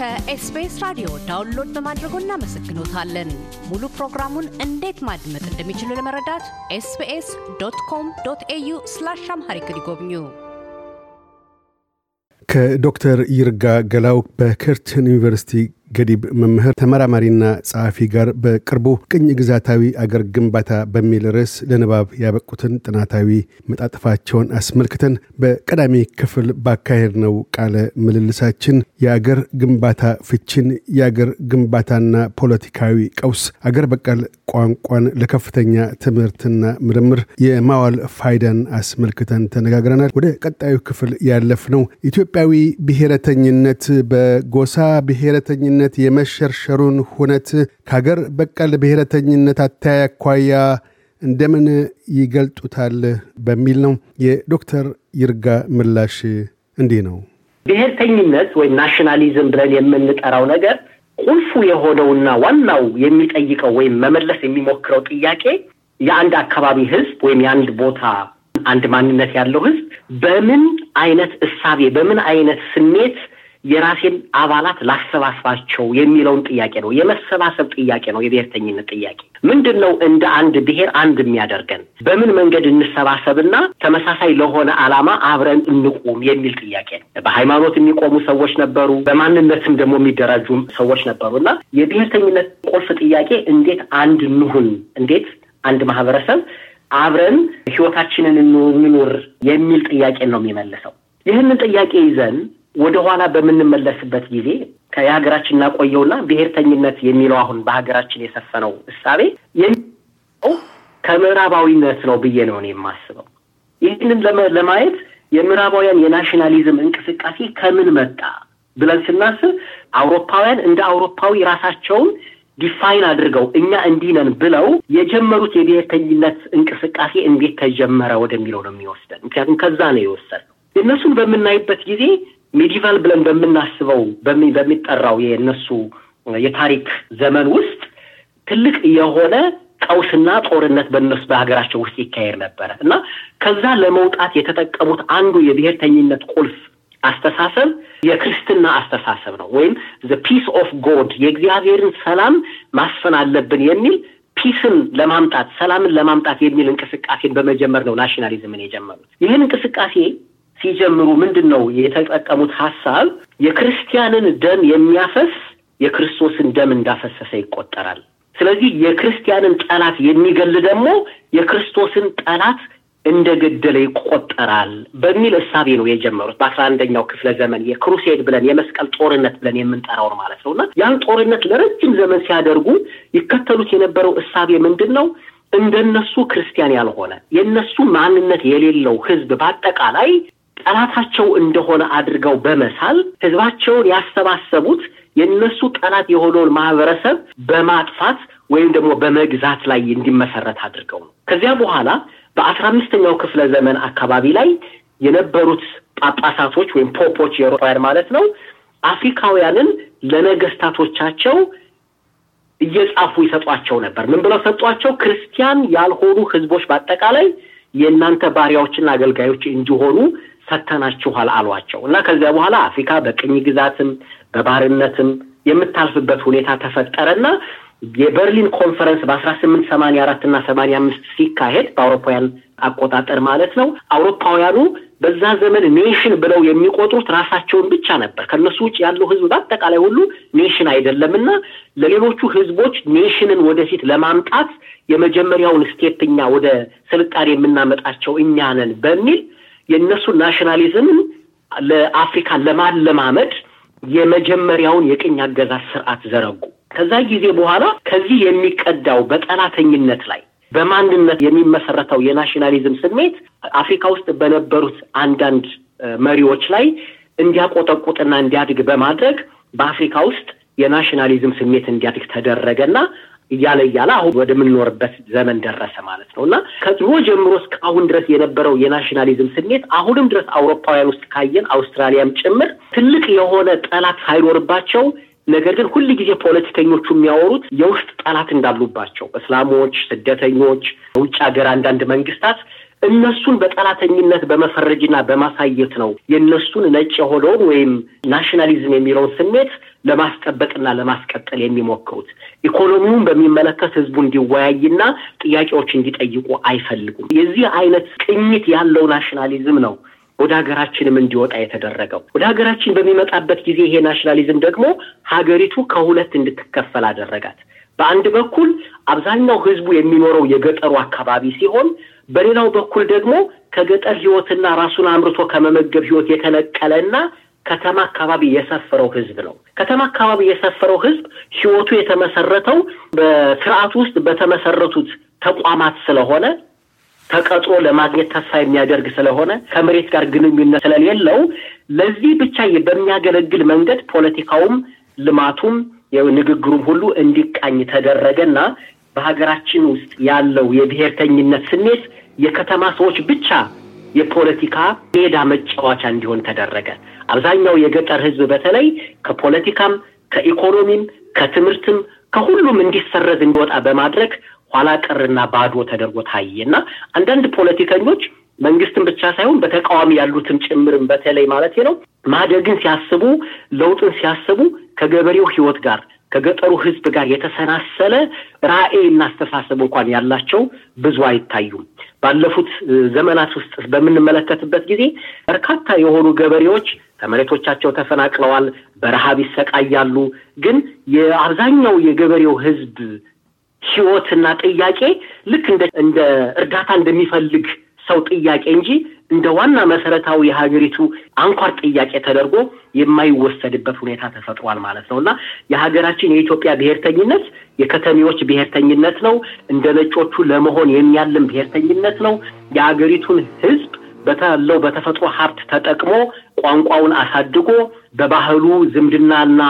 ከ SBS ራዲዮ download በማድረጎ እናመሰግኖታለን። ሙሉ ፕሮግራሙን እንዴት ማድመጥ እንደሚችሉ ለመረዳት SBS dot com dot au slash Amharic ይጎብኙ። ከዶክተር ይርጋ ገላው በከርትን ዩኒቨርሲቲ ገዲብ መምህር ተመራማሪና ጸሐፊ ጋር በቅርቡ ቅኝ ግዛታዊ አገር ግንባታ በሚል ርዕስ ለንባብ ያበቁትን ጥናታዊ መጣጥፋቸውን አስመልክተን በቀዳሚ ክፍል ባካሄድነው ቃለ ምልልሳችን የአገር ግንባታ ፍቺን፣ የአገር ግንባታና ፖለቲካዊ ቀውስ፣ አገር በቀል ቋንቋን ለከፍተኛ ትምህርትና ምርምር የማዋል ፋይዳን አስመልክተን ተነጋግረናል። ወደ ቀጣዩ ክፍል ያለፍነው ኢትዮጵያዊ ብሔረተኝነት በጎሳ ብሔረተኝነት የመሸርሸሩን ሁነት ከሀገር በቀል ብሔረተኝነት አተያይ አኳያ እንደምን ይገልጡታል በሚል ነው። የዶክተር ይርጋ ምላሽ እንዲህ ነው። ብሔርተኝነት ወይም ናሽናሊዝም ብለን የምንጠራው ነገር ቁልፉ የሆነውና ዋናው የሚጠይቀው ወይም መመለስ የሚሞክረው ጥያቄ የአንድ አካባቢ ሕዝብ ወይም የአንድ ቦታ አንድ ማንነት ያለው ሕዝብ በምን አይነት እሳቤ በምን አይነት ስሜት የራሴን አባላት ላሰባስባቸው የሚለውን ጥያቄ ነው። የመሰባሰብ ጥያቄ ነው። የብሔርተኝነት ጥያቄ ምንድን ነው? እንደ አንድ ብሔር አንድ የሚያደርገን በምን መንገድ እንሰባሰብና ተመሳሳይ ለሆነ ዓላማ አብረን እንቁም የሚል ጥያቄ ነው። በሃይማኖት የሚቆሙ ሰዎች ነበሩ፣ በማንነትም ደግሞ የሚደራጁ ሰዎች ነበሩ እና የብሔርተኝነት ቁልፍ ጥያቄ እንዴት አንድ እንሁን፣ እንዴት አንድ ማህበረሰብ አብረን ህይወታችንን እንኑር የሚል ጥያቄ ነው የሚመልሰው። ይህንን ጥያቄ ይዘን ወደ ኋላ በምንመለስበት ጊዜ ከየሀገራችን እናቆየውና ብሔርተኝነት የሚለው አሁን በሀገራችን የሰፈነው እሳቤ የሚለው ከምዕራባዊነት ነው ብዬ ነው የማስበው። ይህንን ለማየት የምዕራባውያን የ nationalism እንቅስቃሴ ከምን መጣ ብለን ስናስብ አውሮፓውያን እንደ አውሮፓዊ ራሳቸውን define አድርገው እኛ እንዲህ ነን ብለው የጀመሩት የብሔርተኝነት እንቅስቃሴ እንዴት ተጀመረ ወደሚለው ነው የሚወስደን። ምክንያቱም ከዛ ነው የወሰድነው። እነሱን በምናይበት ጊዜ medieval ብለን በምናስበው በሚጠራው የእነሱ የታሪክ ዘመን ውስጥ ትልቅ የሆነ ቀውስና ጦርነት በእነሱ በሀገራቸው ውስጥ ይካሄድ ነበረ እና ከዛ ለመውጣት የተጠቀሙት አንዱ የብሔርተኝነት ቁልፍ አስተሳሰብ የክርስትና አስተሳሰብ ነው። ወይም peace of God የእግዚአብሔርን ሰላም ማስፈን አለብን የሚል peace ን ለማምጣት ሰላምን ለማምጣት የሚል እንቅስቃሴን በመጀመር ነው nationalism ን የጀመሩት። ይህን እንቅስቃሴ ሲጀምሩ ምንድን ነው የተጠቀሙት ሀሳብ? የክርስቲያንን ደም የሚያፈስ የክርስቶስን ደም እንዳፈሰሰ ይቆጠራል። ስለዚህ የክርስቲያንን ጠላት የሚገል ደግሞ የክርስቶስን ጠላት እንደገደለ ይቆጠራል በሚል እሳቤ ነው የጀመሩት። በአስራ አንደኛው ክፍለ ዘመን የክሩሴድ ብለን የመስቀል ጦርነት ብለን የምንጠራውን ማለት ነው እና ያን ጦርነት ለረጅም ዘመን ሲያደርጉ ይከተሉት የነበረው እሳቤ ምንድን ነው? እንደነሱ ክርስቲያን ያልሆነ የእነሱ ማንነት የሌለው ሕዝብ በአጠቃላይ ጠላታቸው እንደሆነ አድርገው በመሳል ሕዝባቸውን ያሰባሰቡት የእነሱ ጠላት የሆነውን ማህበረሰብ በማጥፋት ወይም ደግሞ በመግዛት ላይ እንዲመሰረት አድርገው ነው። ከዚያ በኋላ በአስራ አምስተኛው ክፍለ ዘመን አካባቢ ላይ የነበሩት ጳጳሳቶች ወይም ፖፖች የአውሮፓውያን ማለት ነው አፍሪካውያንን ለነገስታቶቻቸው እየጻፉ ይሰጧቸው ነበር። ምን ብለው ሰጧቸው? ክርስቲያን ያልሆኑ ህዝቦች በአጠቃላይ የእናንተ ባሪያዎችና አገልጋዮች እንዲሆኑ ሰተናችኋል አሏቸው። እና ከዚያ በኋላ አፍሪካ በቅኝ ግዛትም በባርነትም የምታልፍበት ሁኔታ ተፈጠረና የበርሊን ኮንፈረንስ በአስራ ስምንት ሰማንያ አራት እና ሰማንያ አምስት ሲካሄድ በአውሮፓውያን አቆጣጠር ማለት ነው። አውሮፓውያኑ በዛ ዘመን nation ብለው የሚቆጥሩት ራሳቸውን ብቻ ነበር። ከእነሱ ውጭ ያለው ህዝብ በአጠቃላይ ሁሉ nation አይደለም እና ለሌሎቹ ህዝቦች nation ን ወደፊት ለማምጣት የመጀመሪያውን step እኛ ወደ ስልጣኔ የምናመጣቸው እኛ ነን በሚል የእነሱ nationalism ን ለአፍሪካ ለማለማመድ የመጀመሪያውን የቅኝ አገዛዝ ስርዓት ዘረጉ። ከዛ ጊዜ በኋላ ከዚህ የሚቀዳው በጠላተኝነት ላይ በማንነት የሚመሰረተው የ nationalism ስሜት አፍሪካ ውስጥ በነበሩት አንዳንድ መሪዎች ላይ እንዲያቆጠቁጥና እንዲያድግ በማድረግ በአፍሪካ ውስጥ የናሽናሊዝም ስሜት እንዲያድግ ተደረገና እያለ እያለ አሁን ወደምንኖርበት ዘመን ደረሰ ማለት ነው። እና ከድሮ ጀምሮ እስከ አሁን ድረስ የነበረው የናሽናሊዝም ስሜት አሁንም ድረስ አውሮፓውያን ውስጥ ካየን አውስትራሊያም ጭምር ትልቅ የሆነ ጠላት ሳይኖርባቸው ነገር ግን ሁል ጊዜ ፖለቲከኞቹ የሚያወሩት የውስጥ ጠላት እንዳሉባቸው እስላሞች፣ ስደተኞች፣ ውጭ ሀገር አንዳንድ መንግስታት እነሱን በጠላተኝነት በመፈረጅና በማሳየት ነው የእነሱን ነጭ የሆነውን ወይም nationalism የሚለውን ስሜት ለማስጠበቅና ለማስቀጠል የሚሞክሩት። ኢኮኖሚውን በሚመለከት ህዝቡ እንዲወያይና ጥያቄዎች እንዲጠይቁ አይፈልጉም። የዚህ አይነት ቅኝት ያለው nationalism ነው ወደ ሀገራችንም እንዲወጣ የተደረገው። ወደ ሀገራችን በሚመጣበት ጊዜ ይሄ nationalism ደግሞ ሀገሪቱ ከሁለት እንድትከፈል አደረጋት። በአንድ በኩል አብዛኛው ህዝቡ የሚኖረው የገጠሩ አካባቢ ሲሆን፣ በሌላው በኩል ደግሞ ከገጠር ህይወትና ራሱን አምርቶ ከመመገብ ህይወት የተነቀለና ከተማ አካባቢ የሰፈረው ህዝብ ነው። ከተማ አካባቢ የሰፈረው ህዝብ ህይወቱ የተመሰረተው በስርዓቱ ውስጥ በተመሰረቱት ተቋማት ስለሆነ ተቀጥሮ ለማግኘት ተስፋ የሚያደርግ ስለሆነ ከመሬት ጋር ግንኙነት ስለሌለው ለዚህ ብቻ በሚያገለግል መንገድ ፖለቲካውም ልማቱም ንግግሩም ሁሉ እንዲቃኝ ተደረገና በሀገራችን ውስጥ ያለው የብሔርተኝነት ስሜት የከተማ ሰዎች ብቻ የፖለቲካ ሜዳ መጫወቻ እንዲሆን ተደረገ። አብዛኛው የገጠር ህዝብ በተለይ ከፖለቲካም፣ ከኢኮኖሚም፣ ከትምህርትም ከሁሉም እንዲሰረዝ እንዲወጣ በማድረግ ኋላ ቀርና ባዶ ተደርጎ ታየ እና አንዳንድ ፖለቲከኞች መንግስትን ብቻ ሳይሆን በተቃዋሚ ያሉትም ጭምርም በተለይ ማለት ነው ማደግን ሲያስቡ ለውጥን ሲያስቡ ከገበሬው ህይወት ጋር ከገጠሩ ህዝብ ጋር የተሰናሰለ ራዕይ እና አስተሳሰብ እንኳን ያላቸው ብዙ አይታዩም። ባለፉት ዘመናት ውስጥ በምንመለከትበት ጊዜ በርካታ የሆኑ ገበሬዎች ከመሬቶቻቸው ተፈናቅለዋል፣ በረሃብ ይሰቃያሉ። ግን የአብዛኛው የገበሬው ህዝብ ህይወትና ጥያቄ ልክ እንደ እርዳታ እንደሚፈልግ ሰው ጥያቄ እንጂ እንደ ዋና መሰረታዊ የሀገሪቱ አንኳር ጥያቄ ተደርጎ የማይወሰድበት ሁኔታ ተፈጥሯል ማለት ነው እና የሀገራችን የኢትዮጵያ ብሔርተኝነት የከተሜዎች ብሔርተኝነት ነው። እንደ ነጮቹ ለመሆን የሚያልም ብሔርተኝነት ነው። የሀገሪቱን ህዝብ በተለው በተፈጥሮ ሀብት ተጠቅሞ ቋንቋውን አሳድጎ በባህሉ ዝምድናና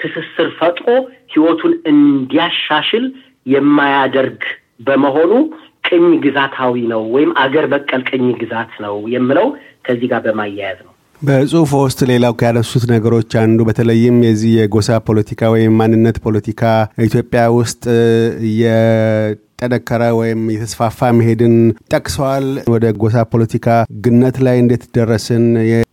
ትስስር ፈጥሮ ህይወቱን እንዲያሻሽል የማያደርግ በመሆኑ ቅኝ ግዛታዊ ነው ወይም አገር በቀል ቅኝ ግዛት ነው የምለው ከዚህ ጋር በማያያዝ ነው። በጽሁፍ ውስጥ ሌላው ያነሱት ነገሮች አንዱ በተለይም የዚህ የጎሳ ፖለቲካ ወይም ማንነት ፖለቲካ ኢትዮጵያ ውስጥ የጠነከረ ወይም የተስፋፋ መሄድን ጠቅሰዋል። ወደ ጎሳ ፖለቲካ ግነት ላይ እንዴት ደረስን?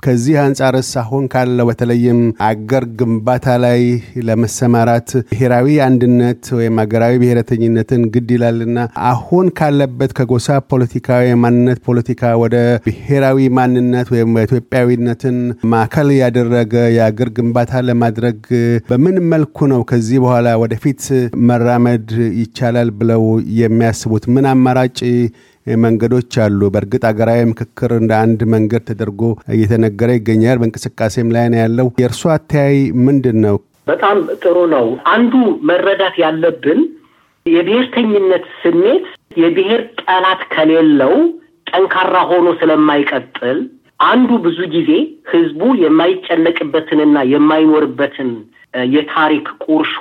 ከዚህ አንጻርስ አሁን ካለው በተለይም አገር ግንባታ ላይ ለመሰማራት ብሔራዊ አንድነት ወይም አገራዊ ብሔረተኝነትን ግድ ይላልና አሁን ካለበት ከጎሳ ፖለቲካ የማንነት ፖለቲካ ወደ ብሔራዊ ማንነት ወይም ኢትዮጵያዊነትን ማዕከል ያደረገ የአገር ግንባታ ለማድረግ በምን መልኩ ነው ከዚህ በኋላ ወደፊት መራመድ ይቻላል ብለው የሚያስቡት? ምን አማራጭ መንገዶች አሉ። በእርግጥ አገራዊ ምክክር እንደ አንድ መንገድ ተደርጎ እየተነገረ ይገኛል። በእንቅስቃሴም ላይ ነው ያለው። የእርሱ አተያይ ምንድን ነው? በጣም ጥሩ ነው። አንዱ መረዳት ያለብን የብሔርተኝነት ስሜት የብሔር ጠላት ከሌለው ጠንካራ ሆኖ ስለማይቀጥል አንዱ ብዙ ጊዜ ህዝቡ የማይጨነቅበትንና የማይኖርበትን የታሪክ ቁርሾ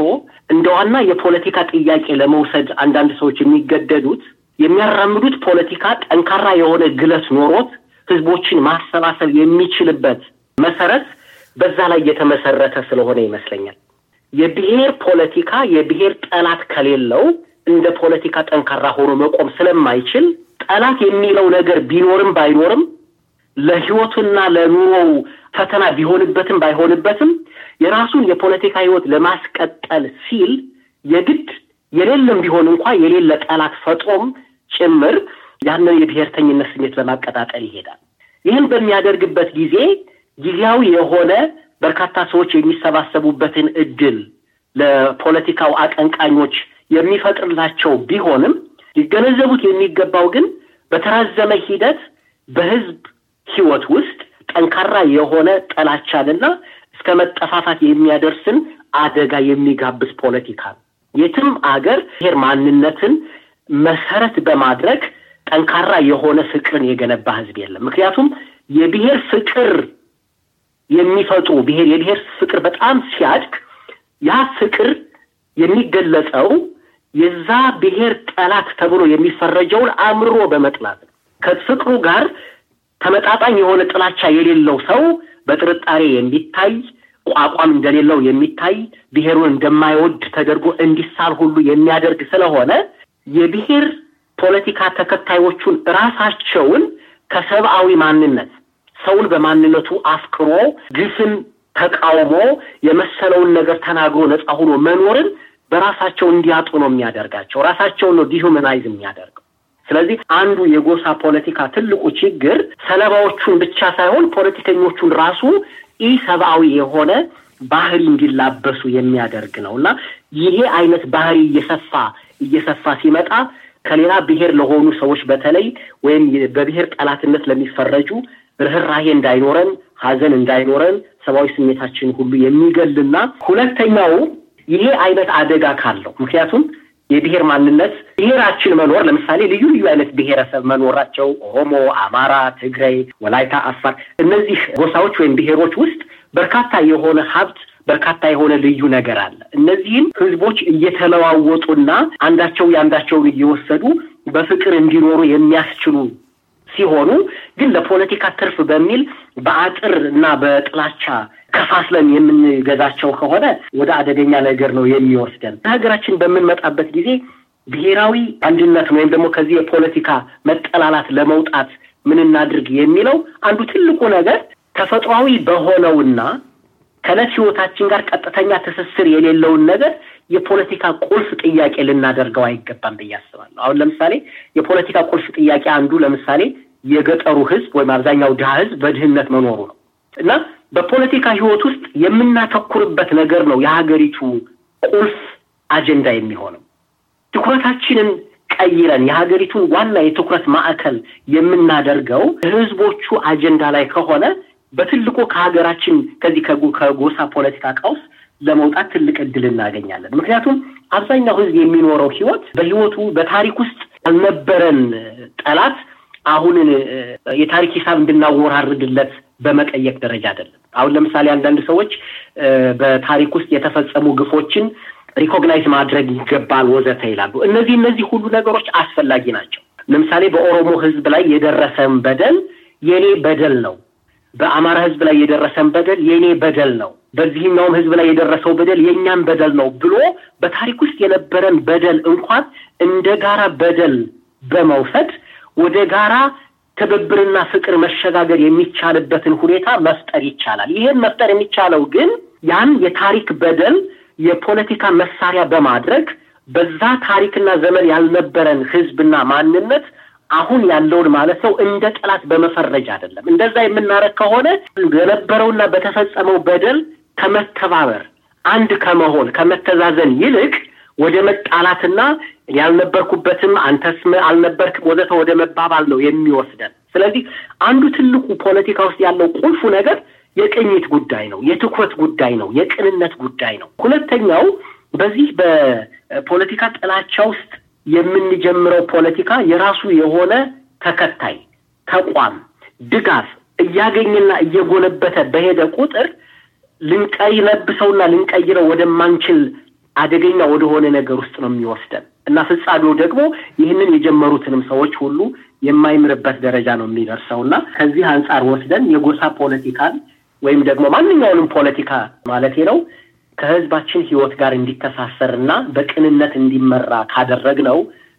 እንደ ዋና የፖለቲካ ጥያቄ ለመውሰድ አንዳንድ ሰዎች የሚገደዱት የሚያራምዱት ፖለቲካ ጠንካራ የሆነ ግለት ኖሮት ህዝቦችን ማሰባሰብ የሚችልበት መሰረት በዛ ላይ የተመሰረተ ስለሆነ ይመስለኛል። የብሔር ፖለቲካ የብሔር ጠላት ከሌለው እንደ ፖለቲካ ጠንካራ ሆኖ መቆም ስለማይችል ጠላት የሚለው ነገር ቢኖርም ባይኖርም ለህይወቱና ለኑሮው ፈተና ቢሆንበትም ባይሆንበትም የራሱን የፖለቲካ ህይወት ለማስቀጠል ሲል የግድ የሌለም ቢሆን እንኳ የሌለ ጠላት ፈጥሮም ጭምር ያንን የብሔርተኝነት ስሜት ለማቀጣጠል ይሄዳል። ይህን በሚያደርግበት ጊዜ ጊዜያዊ የሆነ በርካታ ሰዎች የሚሰባሰቡበትን እድል ለፖለቲካው አቀንቃኞች የሚፈጥርላቸው ቢሆንም ሊገነዘቡት የሚገባው ግን በተራዘመ ሂደት በህዝብ ህይወት ውስጥ ጠንካራ የሆነ ጠላቻንና እስከ መጠፋፋት የሚያደርስን አደጋ የሚጋብዝ ፖለቲካ ነው። የትም አገር ብሔር ማንነትን መሰረት በማድረግ ጠንካራ የሆነ ፍቅርን የገነባ ህዝብ የለም። ምክንያቱም የብሔር ፍቅር የሚፈጥሩ ብሔር የብሔር ፍቅር በጣም ሲያድግ ያ ፍቅር የሚገለጸው የዛ ብሔር ጠላት ተብሎ የሚፈረጀውን አምርሮ በመጥላት ከፍቅሩ ጋር ተመጣጣኝ የሆነ ጥላቻ የሌለው ሰው በጥርጣሬ የሚታይ ቋቋም እንደሌለው የሚታይ ብሔሩን እንደማይወድ ተደርጎ እንዲሳል ሁሉ የሚያደርግ ስለሆነ የብሔር ፖለቲካ ተከታዮቹን ራሳቸውን ከሰብአዊ ማንነት ሰውን በማንነቱ አፍቅሮ ግፍን ተቃውሞ የመሰለውን ነገር ተናግሮ ነፃ ሆኖ መኖርን በራሳቸው እንዲያጡ ነው የሚያደርጋቸው። ራሳቸውን ነው ዲሁመናይዝ የሚያደርገው። ስለዚህ አንዱ የጎሳ ፖለቲካ ትልቁ ችግር ሰለባዎቹን ብቻ ሳይሆን ፖለቲከኞቹን ራሱ ኢሰብአዊ የሆነ ባህሪ እንዲላበሱ የሚያደርግ ነው እና ይሄ አይነት ባህሪ እየሰፋ እየሰፋ ሲመጣ ከሌላ ብሔር ለሆኑ ሰዎች በተለይ ወይም በብሔር ጠላትነት ለሚፈረጁ ርኅራሄ እንዳይኖረን፣ ሀዘን እንዳይኖረን ሰብአዊ ስሜታችን ሁሉ የሚገልና ሁለተኛው ይሄ አይነት አደጋ ካለው ምክንያቱም የብሔር ማንነት ብሔራችን መኖር ለምሳሌ ልዩ ልዩ አይነት ብሔረሰብ መኖራቸው ኦሮሞ፣ አማራ፣ ትግራይ፣ ወላይታ፣ አፋር እነዚህ ጎሳዎች ወይም ብሔሮች ውስጥ በርካታ የሆነ ሀብት በርካታ የሆነ ልዩ ነገር አለ። እነዚህም ህዝቦች እየተለዋወጡና አንዳቸው የአንዳቸውን እየወሰዱ በፍቅር እንዲኖሩ የሚያስችሉ ሲሆኑ ግን ለፖለቲካ ትርፍ በሚል በአጥር እና በጥላቻ ከፋፍለን የምንገዛቸው ከሆነ ወደ አደገኛ ነገር ነው የሚወስደን። ሀገራችን በምንመጣበት ጊዜ ብሔራዊ አንድነት ወይም ደግሞ ከዚህ የፖለቲካ መጠላላት ለመውጣት ምን እናድርግ የሚለው አንዱ ትልቁ ነገር ተፈጥሯዊ በሆነውና ከዕለት ህይወታችን ጋር ቀጥተኛ ትስስር የሌለውን ነገር የፖለቲካ ቁልፍ ጥያቄ ልናደርገው አይገባም ብዬ አስባለሁ። አሁን ለምሳሌ የፖለቲካ ቁልፍ ጥያቄ አንዱ ለምሳሌ የገጠሩ ህዝብ ወይም አብዛኛው ድሃ ህዝብ በድህነት መኖሩ ነው እና በፖለቲካ ህይወት ውስጥ የምናተኩርበት ነገር ነው የሀገሪቱ ቁልፍ አጀንዳ የሚሆነው። ትኩረታችንን ቀይረን የሀገሪቱን ዋና የትኩረት ማዕከል የምናደርገው ህዝቦቹ አጀንዳ ላይ ከሆነ በትልቁ ከሀገራችን ከዚህ ከጎሳ ፖለቲካ ቀውስ ለመውጣት ትልቅ እድል እናገኛለን። ምክንያቱም አብዛኛው ህዝብ የሚኖረው ህይወት በህይወቱ በታሪክ ውስጥ ያልነበረን ጠላት አሁንን የታሪክ ሂሳብ እንድናወራርድለት በመጠየቅ ደረጃ አይደለም። አሁን ለምሳሌ አንዳንድ ሰዎች በታሪክ ውስጥ የተፈጸሙ ግፎችን recognize ማድረግ ይገባል ወዘተ ይላሉ። እነዚህ እነዚህ ሁሉ ነገሮች አስፈላጊ ናቸው። ለምሳሌ በኦሮሞ ህዝብ ላይ የደረሰን በደል የኔ በደል ነው፣ በአማራ ህዝብ ላይ የደረሰን በደል የኔ በደል ነው፣ በዚህኛውም ህዝብ ላይ የደረሰው በደል የእኛም በደል ነው ብሎ በታሪክ ውስጥ የነበረን በደል እንኳን እንደ ጋራ በደል በመውሰድ ወደ ጋራ ትብብርና ፍቅር መሸጋገር የሚቻልበትን ሁኔታ መፍጠር ይቻላል። ይህን መፍጠር የሚቻለው ግን ያን የታሪክ በደል የፖለቲካ መሳሪያ በማድረግ በዛ ታሪክና ዘመን ያልነበረን ህዝብና ማንነት አሁን ያለውን ማለት ነው እንደ ጠላት በመፈረጅ አይደለም። እንደዛ የምናደርግ ከሆነ በነበረውና በተፈጸመው በደል ከመተባበር አንድ ከመሆን ከመተዛዘን ይልቅ ወደ መጣላትና ያልነበርኩበትም አንተስ አልነበርክም ወዘተ ወደ መባባል ነው የሚወስደን። ስለዚህ አንዱ ትልቁ ፖለቲካ ውስጥ ያለው ቁልፉ ነገር የቅኝት ጉዳይ ነው፣ የትኩረት ጉዳይ ነው፣ የቅንነት ጉዳይ ነው። ሁለተኛው በዚህ በፖለቲካ ጥላቻ ውስጥ የምንጀምረው ፖለቲካ የራሱ የሆነ ተከታይ ተቋም ድጋፍ እያገኘና እየጎለበተ በሄደ ቁጥር ልንቀይለብሰውና ልንቀይረው ወደማንችል አደገኛ ወደሆነ ነገር ውስጥ ነው የሚወስደን እና ፍጻሜው ደግሞ ይህንን የጀመሩትንም ሰዎች ሁሉ የማይምርበት ደረጃ ነው የሚደርሰው እና ከዚህ አንጻር ወስደን የጎሳ ፖለቲካን ወይም ደግሞ ማንኛውንም ፖለቲካ ማለቴ ነው ከህዝባችን ህይወት ጋር እንዲተሳሰር እና በቅንነት እንዲመራ ካደረግነው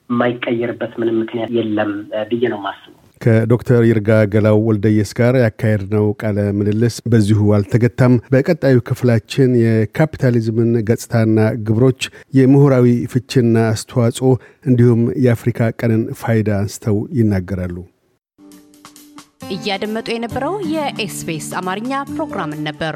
የማይቀየርበት ምንም ምክንያት የለም ብዬ ነው የማስበው። ከዶክተር ይርጋ ገላው ወልደየስ ጋር ያካሄድነው ቃለ ምልልስ በዚሁ አልተገታም። በቀጣዩ ክፍላችን የካፒታሊዝምን ገጽታና ግብሮች፣ የምሁራዊ ፍችና አስተዋጽኦ እንዲሁም የአፍሪካ ቀንን ፋይዳ አንስተው ይናገራሉ። እያደመጡ የነበረው የ SBS አማርኛ ፕሮግራምን ነበር።